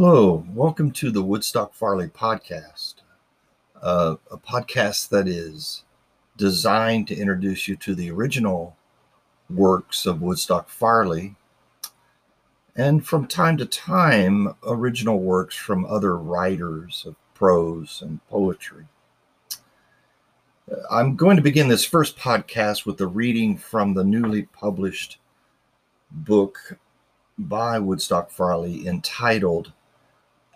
Hello, welcome to the Woodstock Farley podcast, uh, a podcast that is designed to introduce you to the original works of Woodstock Farley and from time to time, original works from other writers of prose and poetry. I'm going to begin this first podcast with a reading from the newly published book by Woodstock Farley entitled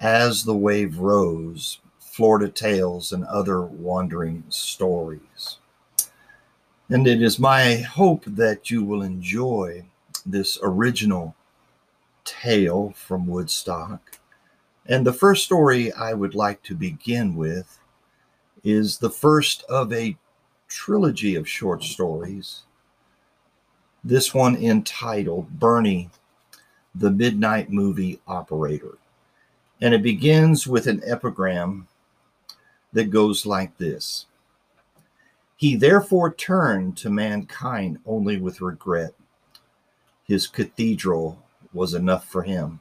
as the Wave Rose, Florida Tales and Other Wandering Stories. And it is my hope that you will enjoy this original tale from Woodstock. And the first story I would like to begin with is the first of a trilogy of short stories. This one entitled Bernie, the Midnight Movie Operator. And it begins with an epigram that goes like this He therefore turned to mankind only with regret. His cathedral was enough for him.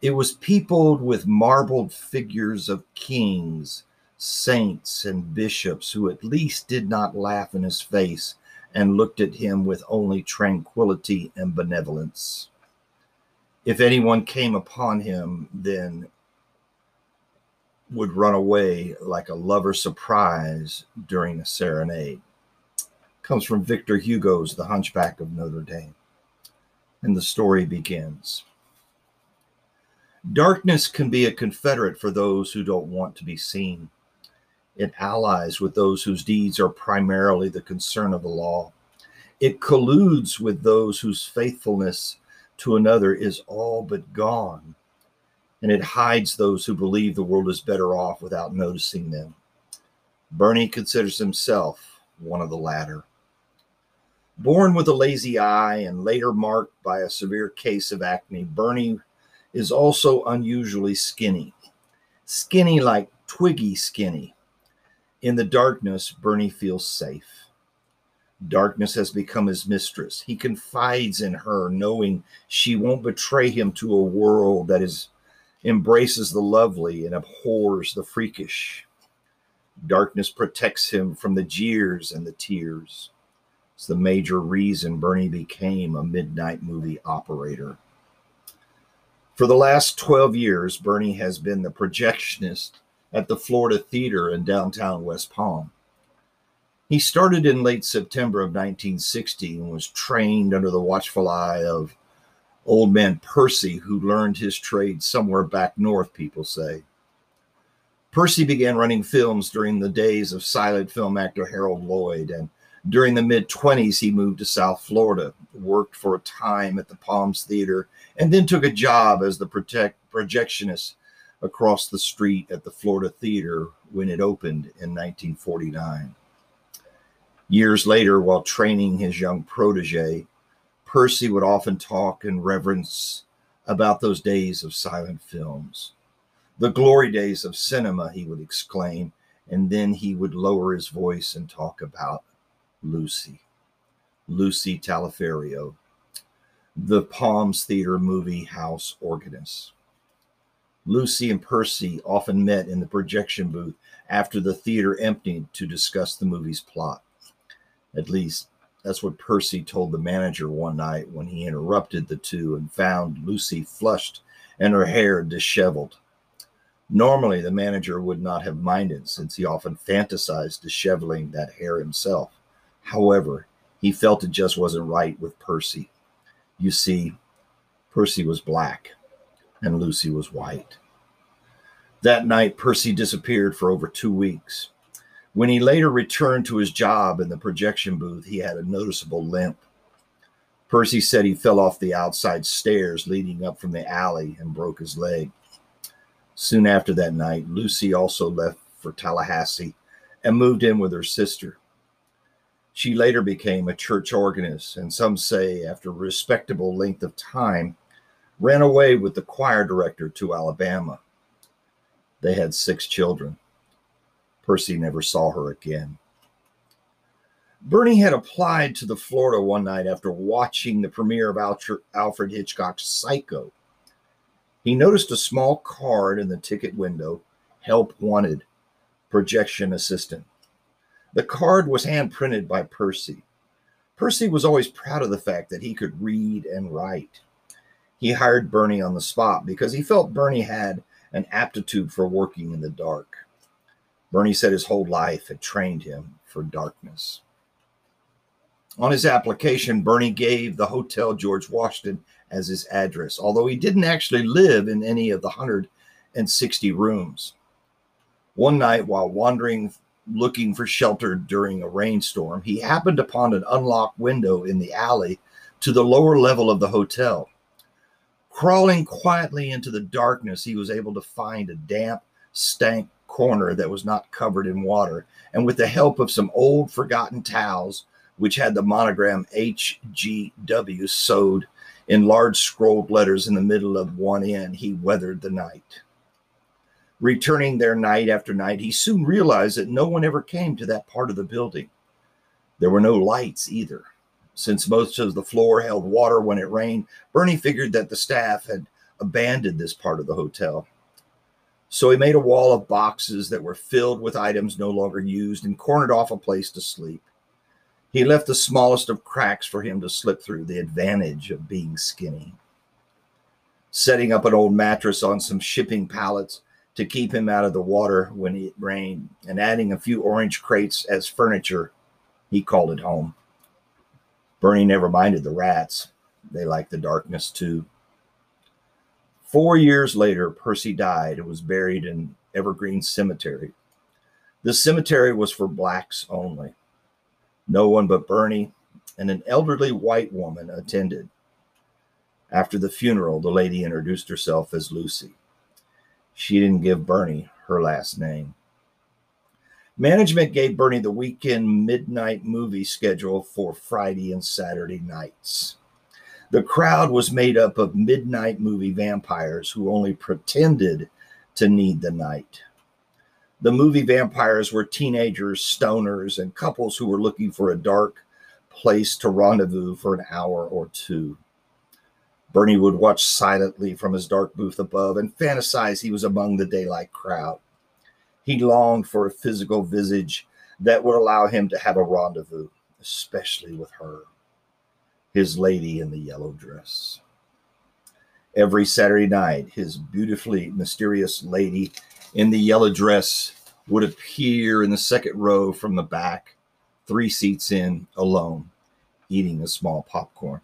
It was peopled with marbled figures of kings, saints, and bishops who at least did not laugh in his face and looked at him with only tranquility and benevolence if anyone came upon him, then would run away like a lover surprise during a serenade. Comes from Victor Hugo's The Hunchback of Notre Dame. And the story begins. Darkness can be a confederate for those who don't want to be seen. It allies with those whose deeds are primarily the concern of the law. It colludes with those whose faithfulness to another is all but gone, and it hides those who believe the world is better off without noticing them. Bernie considers himself one of the latter. Born with a lazy eye and later marked by a severe case of acne, Bernie is also unusually skinny. Skinny like Twiggy skinny. In the darkness, Bernie feels safe. Darkness has become his mistress. He confides in her, knowing she won't betray him to a world that is embraces the lovely and abhors the freakish. Darkness protects him from the jeers and the tears. It's the major reason Bernie became a midnight movie operator. For the last 12 years, Bernie has been the projectionist at the Florida Theater in downtown West Palm. He started in late September of 1960 and was trained under the watchful eye of old man Percy, who learned his trade somewhere back north, people say. Percy began running films during the days of silent film actor Harold Lloyd, and during the mid 20s, he moved to South Florida, worked for a time at the Palms Theater, and then took a job as the projectionist across the street at the Florida Theater when it opened in 1949. Years later, while training his young protege, Percy would often talk in reverence about those days of silent films. The glory days of cinema, he would exclaim, and then he would lower his voice and talk about Lucy, Lucy Taliaferro, the Palms Theater movie house organist. Lucy and Percy often met in the projection booth after the theater emptied to discuss the movie's plot. At least that's what Percy told the manager one night when he interrupted the two and found Lucy flushed and her hair disheveled. Normally, the manager would not have minded since he often fantasized disheveling that hair himself. However, he felt it just wasn't right with Percy. You see, Percy was black and Lucy was white. That night, Percy disappeared for over two weeks. When he later returned to his job in the projection booth, he had a noticeable limp. Percy said he fell off the outside stairs leading up from the alley and broke his leg. Soon after that night, Lucy also left for Tallahassee and moved in with her sister. She later became a church organist, and some say, after a respectable length of time, ran away with the choir director to Alabama. They had six children. Percy never saw her again. Bernie had applied to the Florida one night after watching the premiere of Alfred Hitchcock's Psycho. He noticed a small card in the ticket window Help Wanted, Projection Assistant. The card was hand printed by Percy. Percy was always proud of the fact that he could read and write. He hired Bernie on the spot because he felt Bernie had an aptitude for working in the dark. Bernie said his whole life had trained him for darkness. On his application, Bernie gave the Hotel George Washington as his address, although he didn't actually live in any of the 160 rooms. One night, while wandering looking for shelter during a rainstorm, he happened upon an unlocked window in the alley to the lower level of the hotel. Crawling quietly into the darkness, he was able to find a damp, stank corner that was not covered in water, and with the help of some old forgotten towels, which had the monogram HGW sewed in large scrolled letters in the middle of one end, he weathered the night. Returning there night after night, he soon realized that no one ever came to that part of the building. There were no lights either. Since most of the floor held water when it rained, Bernie figured that the staff had abandoned this part of the hotel. So he made a wall of boxes that were filled with items no longer used and cornered off a place to sleep. He left the smallest of cracks for him to slip through, the advantage of being skinny. Setting up an old mattress on some shipping pallets, to keep him out of the water when it rained, and adding a few orange crates as furniture, he called it home. Bernie never minded the rats. They liked the darkness too. Four years later, Percy died and was buried in Evergreen Cemetery. The cemetery was for blacks only. No one but Bernie and an elderly white woman attended. After the funeral, the lady introduced herself as Lucy. She didn't give Bernie her last name. Management gave Bernie the weekend midnight movie schedule for Friday and Saturday nights. The crowd was made up of midnight movie vampires who only pretended to need the night. The movie vampires were teenagers, stoners, and couples who were looking for a dark place to rendezvous for an hour or two. Bernie would watch silently from his dark booth above and fantasize he was among the daylight crowd. He longed for a physical visage that would allow him to have a rendezvous, especially with her, his lady in the yellow dress. Every Saturday night, his beautifully mysterious lady in the yellow dress would appear in the second row from the back, three seats in, alone, eating a small popcorn.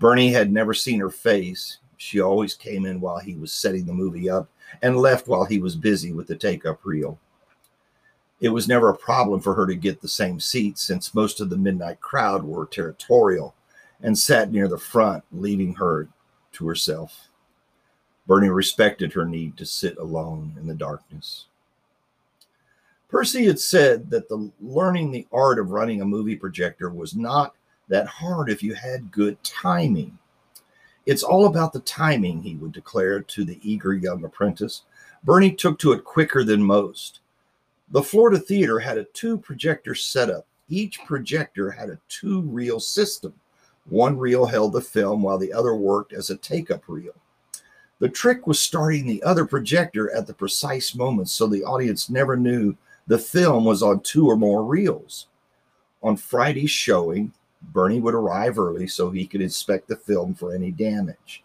Bernie had never seen her face. She always came in while he was setting the movie up and left while he was busy with the take up reel. It was never a problem for her to get the same seat since most of the midnight crowd were territorial and sat near the front, leaving her to herself. Bernie respected her need to sit alone in the darkness. Percy had said that the learning the art of running a movie projector was not that hard if you had good timing. It's all about the timing, he would declare to the eager young apprentice. Bernie took to it quicker than most. The Florida Theater had a two projector setup. Each projector had a two reel system. One reel held the film while the other worked as a take up reel. The trick was starting the other projector at the precise moment so the audience never knew the film was on two or more reels. On Friday's showing, Bernie would arrive early so he could inspect the film for any damage.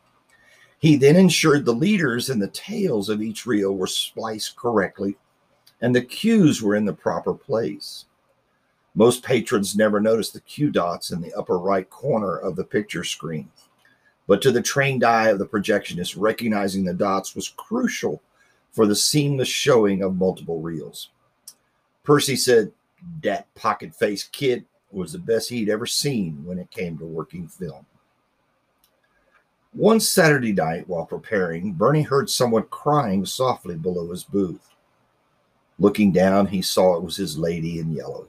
He then ensured the leaders and the tails of each reel were spliced correctly and the cues were in the proper place. Most patrons never noticed the cue dots in the upper right corner of the picture screen. But to the trained eye of the projectionist, recognizing the dots was crucial for the seamless showing of multiple reels. Percy said, Dat pocket faced kid was the best he'd ever seen when it came to working film. One Saturday night, while preparing, Bernie heard someone crying softly below his booth. Looking down, he saw it was his lady in yellow.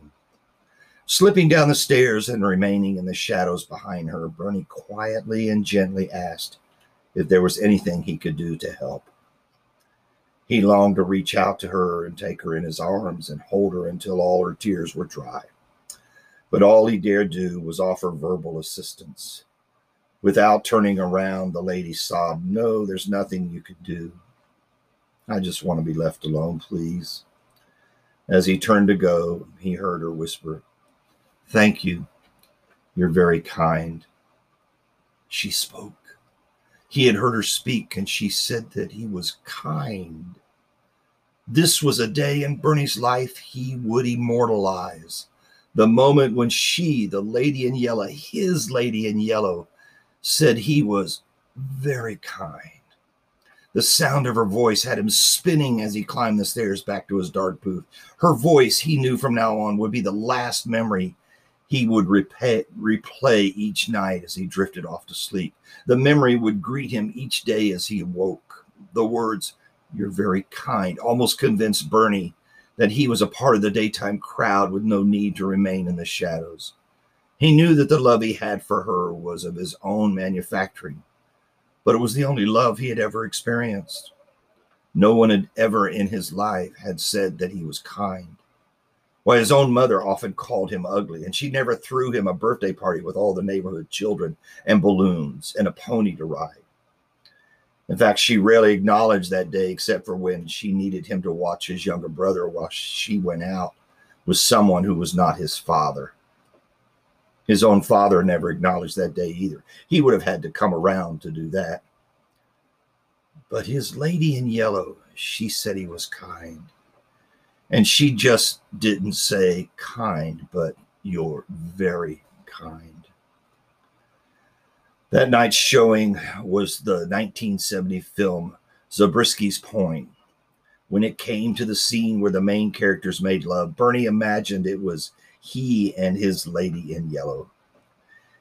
Slipping down the stairs and remaining in the shadows behind her, Bernie quietly and gently asked if there was anything he could do to help. He longed to reach out to her and take her in his arms and hold her until all her tears were dry but all he dared do was offer verbal assistance. Without turning around, the lady sobbed, No, there's nothing you could do. I just want to be left alone, please. As he turned to go, he heard her whisper, Thank you. You're very kind. She spoke. He had heard her speak, and she said that he was kind. This was a day in Bernie's life he would immortalize. The moment when she, the lady in yellow, his lady in yellow, said he was very kind. The sound of her voice had him spinning as he climbed the stairs back to his dark booth. Her voice, he knew from now on, would be the last memory he would repay, replay each night as he drifted off to sleep. The memory would greet him each day as he awoke. The words, You're very kind, almost convinced Bernie that he was a part of the daytime crowd with no need to remain in the shadows. He knew that the love he had for her was of his own manufacturing, but it was the only love he had ever experienced. No one had ever in his life had said that he was kind. Why, his own mother often called him ugly, and she never threw him a birthday party with all the neighborhood children and balloons and a pony to ride. In fact, she rarely acknowledged that day except for when she needed him to watch his younger brother while she went out with someone who was not his father. His own father never acknowledged that day either. He would have had to come around to do that. But his lady in yellow, she said he was kind. And she just didn't say kind, but you're very kind. That night's showing was the 1970 film Zabriskie's Point. When it came to the scene where the main characters made love, Bernie imagined it was he and his lady in yellow.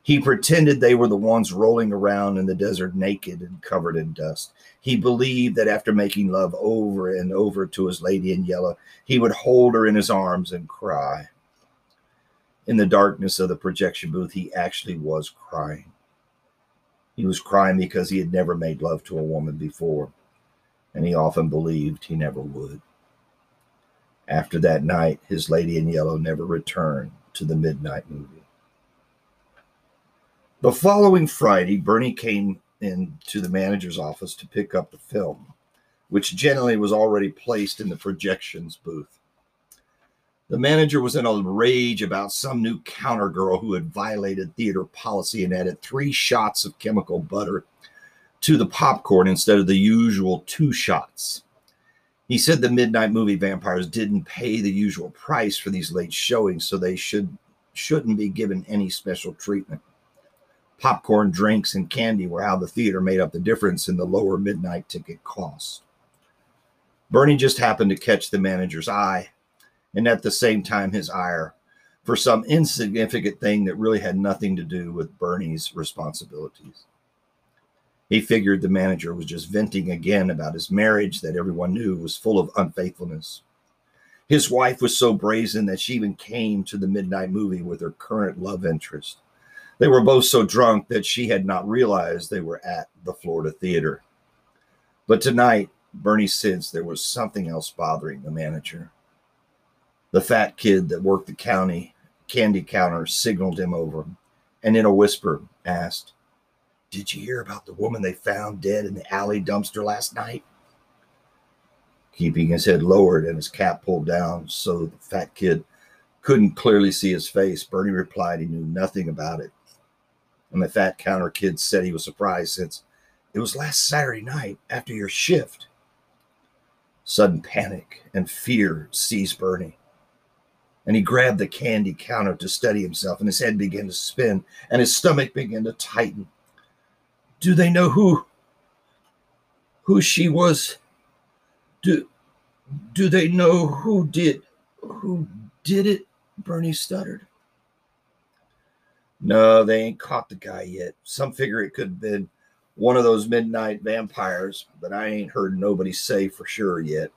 He pretended they were the ones rolling around in the desert naked and covered in dust. He believed that after making love over and over to his lady in yellow, he would hold her in his arms and cry. In the darkness of the projection booth, he actually was crying. He was crying because he had never made love to a woman before, and he often believed he never would. After that night, his lady in yellow never returned to the midnight movie. The following Friday, Bernie came into the manager's office to pick up the film, which generally was already placed in the projections booth. The manager was in a rage about some new counter girl who had violated theater policy and added three shots of chemical butter to the popcorn instead of the usual two shots. He said the midnight movie vampires didn't pay the usual price for these late showings, so they should shouldn't be given any special treatment popcorn, drinks, and candy were how the theater made up the difference in the lower midnight ticket cost. Bernie just happened to catch the manager's eye, and at the same time, his ire for some insignificant thing that really had nothing to do with Bernie's responsibilities. He figured the manager was just venting again about his marriage that everyone knew was full of unfaithfulness. His wife was so brazen that she even came to the midnight movie with her current love interest. They were both so drunk that she had not realized they were at the Florida Theater. But tonight, Bernie sensed there was something else bothering the manager. The fat kid that worked the county candy counter signaled him over and in a whisper asked, Did you hear about the woman they found dead in the alley dumpster last night? Keeping his head lowered and his cap pulled down so the fat kid couldn't clearly see his face, Bernie replied he knew nothing about it. And the fat counter kid said he was surprised since it was last Saturday night after your shift. Sudden panic and fear seized Bernie. And he grabbed the candy counter to steady himself, and his head began to spin, and his stomach began to tighten. Do they know who who she was? Do do they know who did who did it? Bernie stuttered. No, they ain't caught the guy yet. Some figure it could have been one of those midnight vampires, but I ain't heard nobody say for sure yet.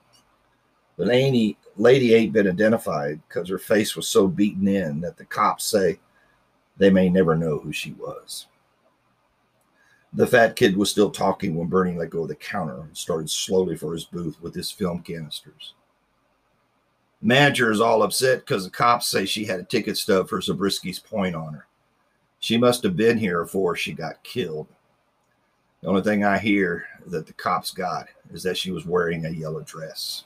The lady, lady ain't been identified because her face was so beaten in that the cops say they may never know who she was. The fat kid was still talking when Bernie let go of the counter and started slowly for his booth with his film canisters. Manager is all upset because the cops say she had a ticket stub for Zabriskie's point on her. She must have been here before she got killed. The only thing I hear that the cops got is that she was wearing a yellow dress.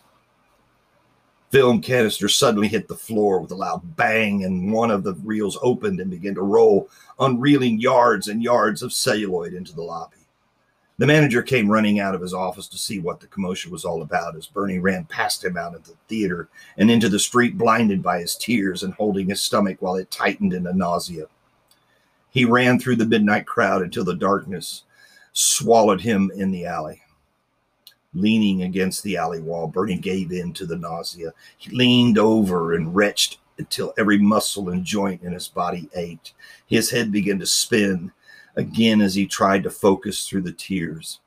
Film canister suddenly hit the floor with a loud bang, and one of the reels opened and began to roll, unreeling yards and yards of celluloid into the lobby. The manager came running out of his office to see what the commotion was all about as Bernie ran past him out of the theater and into the street, blinded by his tears and holding his stomach while it tightened into nausea. He ran through the midnight crowd until the darkness swallowed him in the alley. Leaning against the alley wall, Bernie gave in to the nausea. He leaned over and retched until every muscle and joint in his body ached. His head began to spin again as he tried to focus through the tears,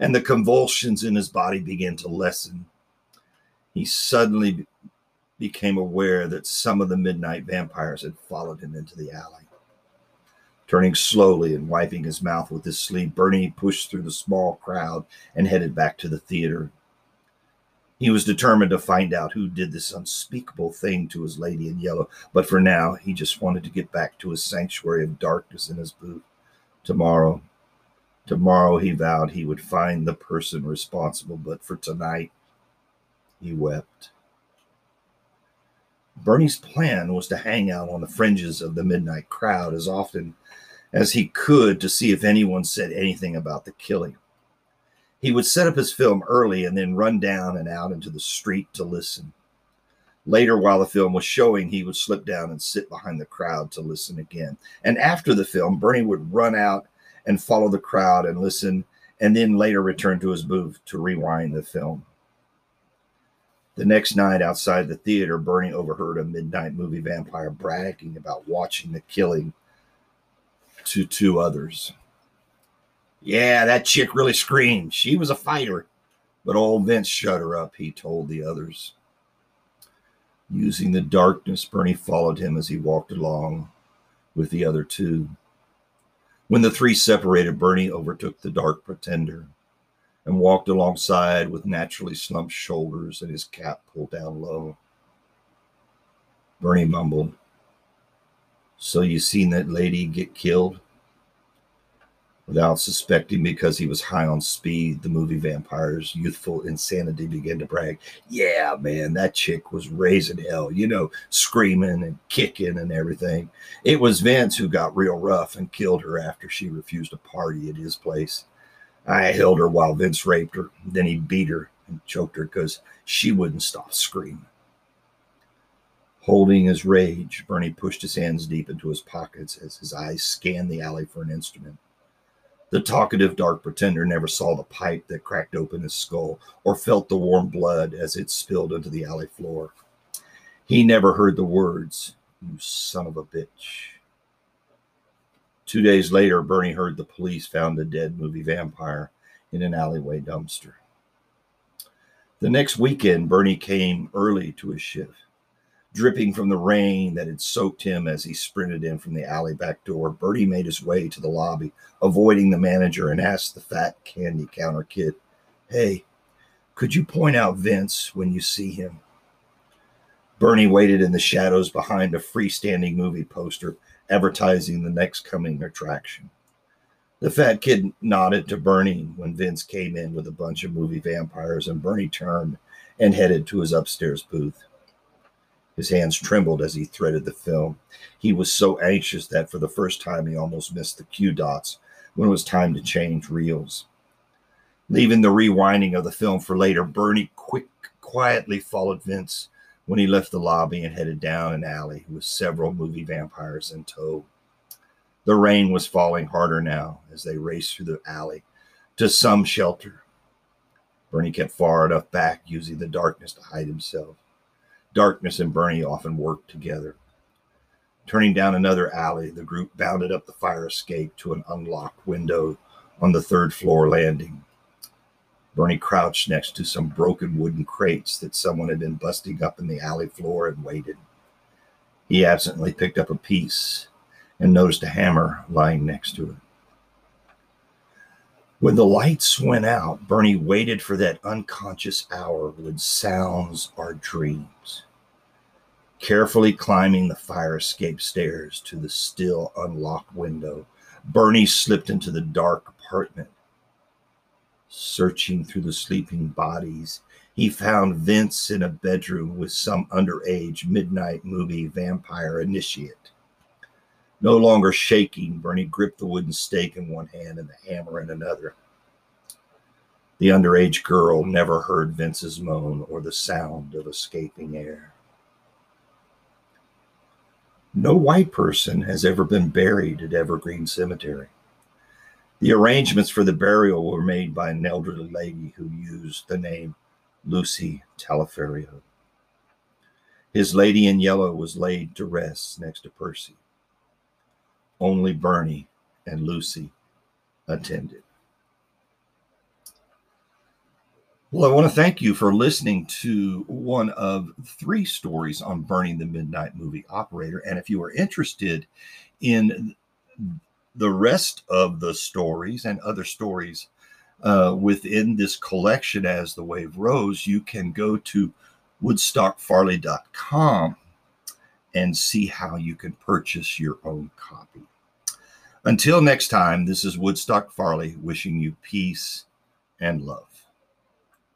and the convulsions in his body began to lessen. He suddenly became aware that some of the midnight vampires had followed him into the alley. Turning slowly and wiping his mouth with his sleeve, Bernie pushed through the small crowd and headed back to the theater. He was determined to find out who did this unspeakable thing to his lady in yellow, but for now he just wanted to get back to his sanctuary of darkness in his booth. Tomorrow, tomorrow he vowed he would find the person responsible, but for tonight, he wept. Bernie's plan was to hang out on the fringes of the midnight crowd as often as he could to see if anyone said anything about the killing. He would set up his film early and then run down and out into the street to listen. Later, while the film was showing, he would slip down and sit behind the crowd to listen again. And after the film, Bernie would run out and follow the crowd and listen, and then later return to his booth to rewind the film. The next night outside the theater, Bernie overheard a midnight movie vampire bragging about watching the killing to two others. Yeah, that chick really screamed. She was a fighter. But old Vince shut her up, he told the others. Using the darkness, Bernie followed him as he walked along with the other two. When the three separated, Bernie overtook the dark pretender and walked alongside with naturally slumped shoulders and his cap pulled down low. Bernie mumbled, So you seen that lady get killed? Without suspecting, because he was high on speed, the movie vampire's youthful insanity began to brag. Yeah, man, that chick was raising hell, you know, screaming and kicking and everything. It was Vince who got real rough and killed her after she refused to party at his place. I held her while Vince raped her. Then he beat her and choked her because she wouldn't stop screaming. Holding his rage, Bernie pushed his hands deep into his pockets as his eyes scanned the alley for an instrument. The talkative dark pretender never saw the pipe that cracked open his skull or felt the warm blood as it spilled into the alley floor. He never heard the words, You son of a bitch. Two days later, Bernie heard the police found a dead movie vampire in an alleyway dumpster. The next weekend, Bernie came early to his shift dripping from the rain that had soaked him as he sprinted in from the alley back door. Bernie made his way to the lobby, avoiding the manager, and asked the fat candy counter kid, Hey, could you point out Vince when you see him? Bernie waited in the shadows behind a freestanding movie poster advertising the next coming attraction. The fat kid nodded to Bernie when Vince came in with a bunch of movie vampires, and Bernie turned and headed to his upstairs booth. His hands trembled as he threaded the film. He was so anxious that for the first time he almost missed the cue dots when it was time to change reels. Leaving the rewinding of the film for later, Bernie quick quietly followed Vince when he left the lobby and headed down an alley with several movie vampires in tow. The rain was falling harder now as they raced through the alley to some shelter. Bernie kept far enough back, using the darkness to hide himself. Darkness and Bernie often worked together. Turning down another alley, the group bounded up the fire escape to an unlocked window on the third floor landing. Bernie crouched next to some broken wooden crates that someone had been busting up in the alley floor and waited. He absently picked up a piece and noticed a hammer lying next to it. When the lights went out, Bernie waited for that unconscious hour when sounds are dreams. Carefully climbing the fire escape stairs to the still unlocked window, Bernie slipped into the dark apartment. Searching through the sleeping bodies, he found Vince in a bedroom with some underage midnight movie vampire initiate. No longer shaking, Bernie gripped the wooden stake in one hand and the hammer in another. The underage girl never heard Vince's moan or the sound of escaping air. No white person has ever been buried at Evergreen Cemetery. The arrangements for the burial were made by an elderly lady who used the name Lucy Taliaferro. His lady in yellow was laid to rest next to Percy. Only Bernie and Lucy attended. Well, I want to thank you for listening to one of three stories on Bernie the Midnight Movie Operator. And if you are interested in the rest of the stories and other stories uh, within this collection as the wave rose, you can go to woodstockfarley.com and see how you can purchase your own copy. Until next time, this is Woodstock Farley wishing you peace and love.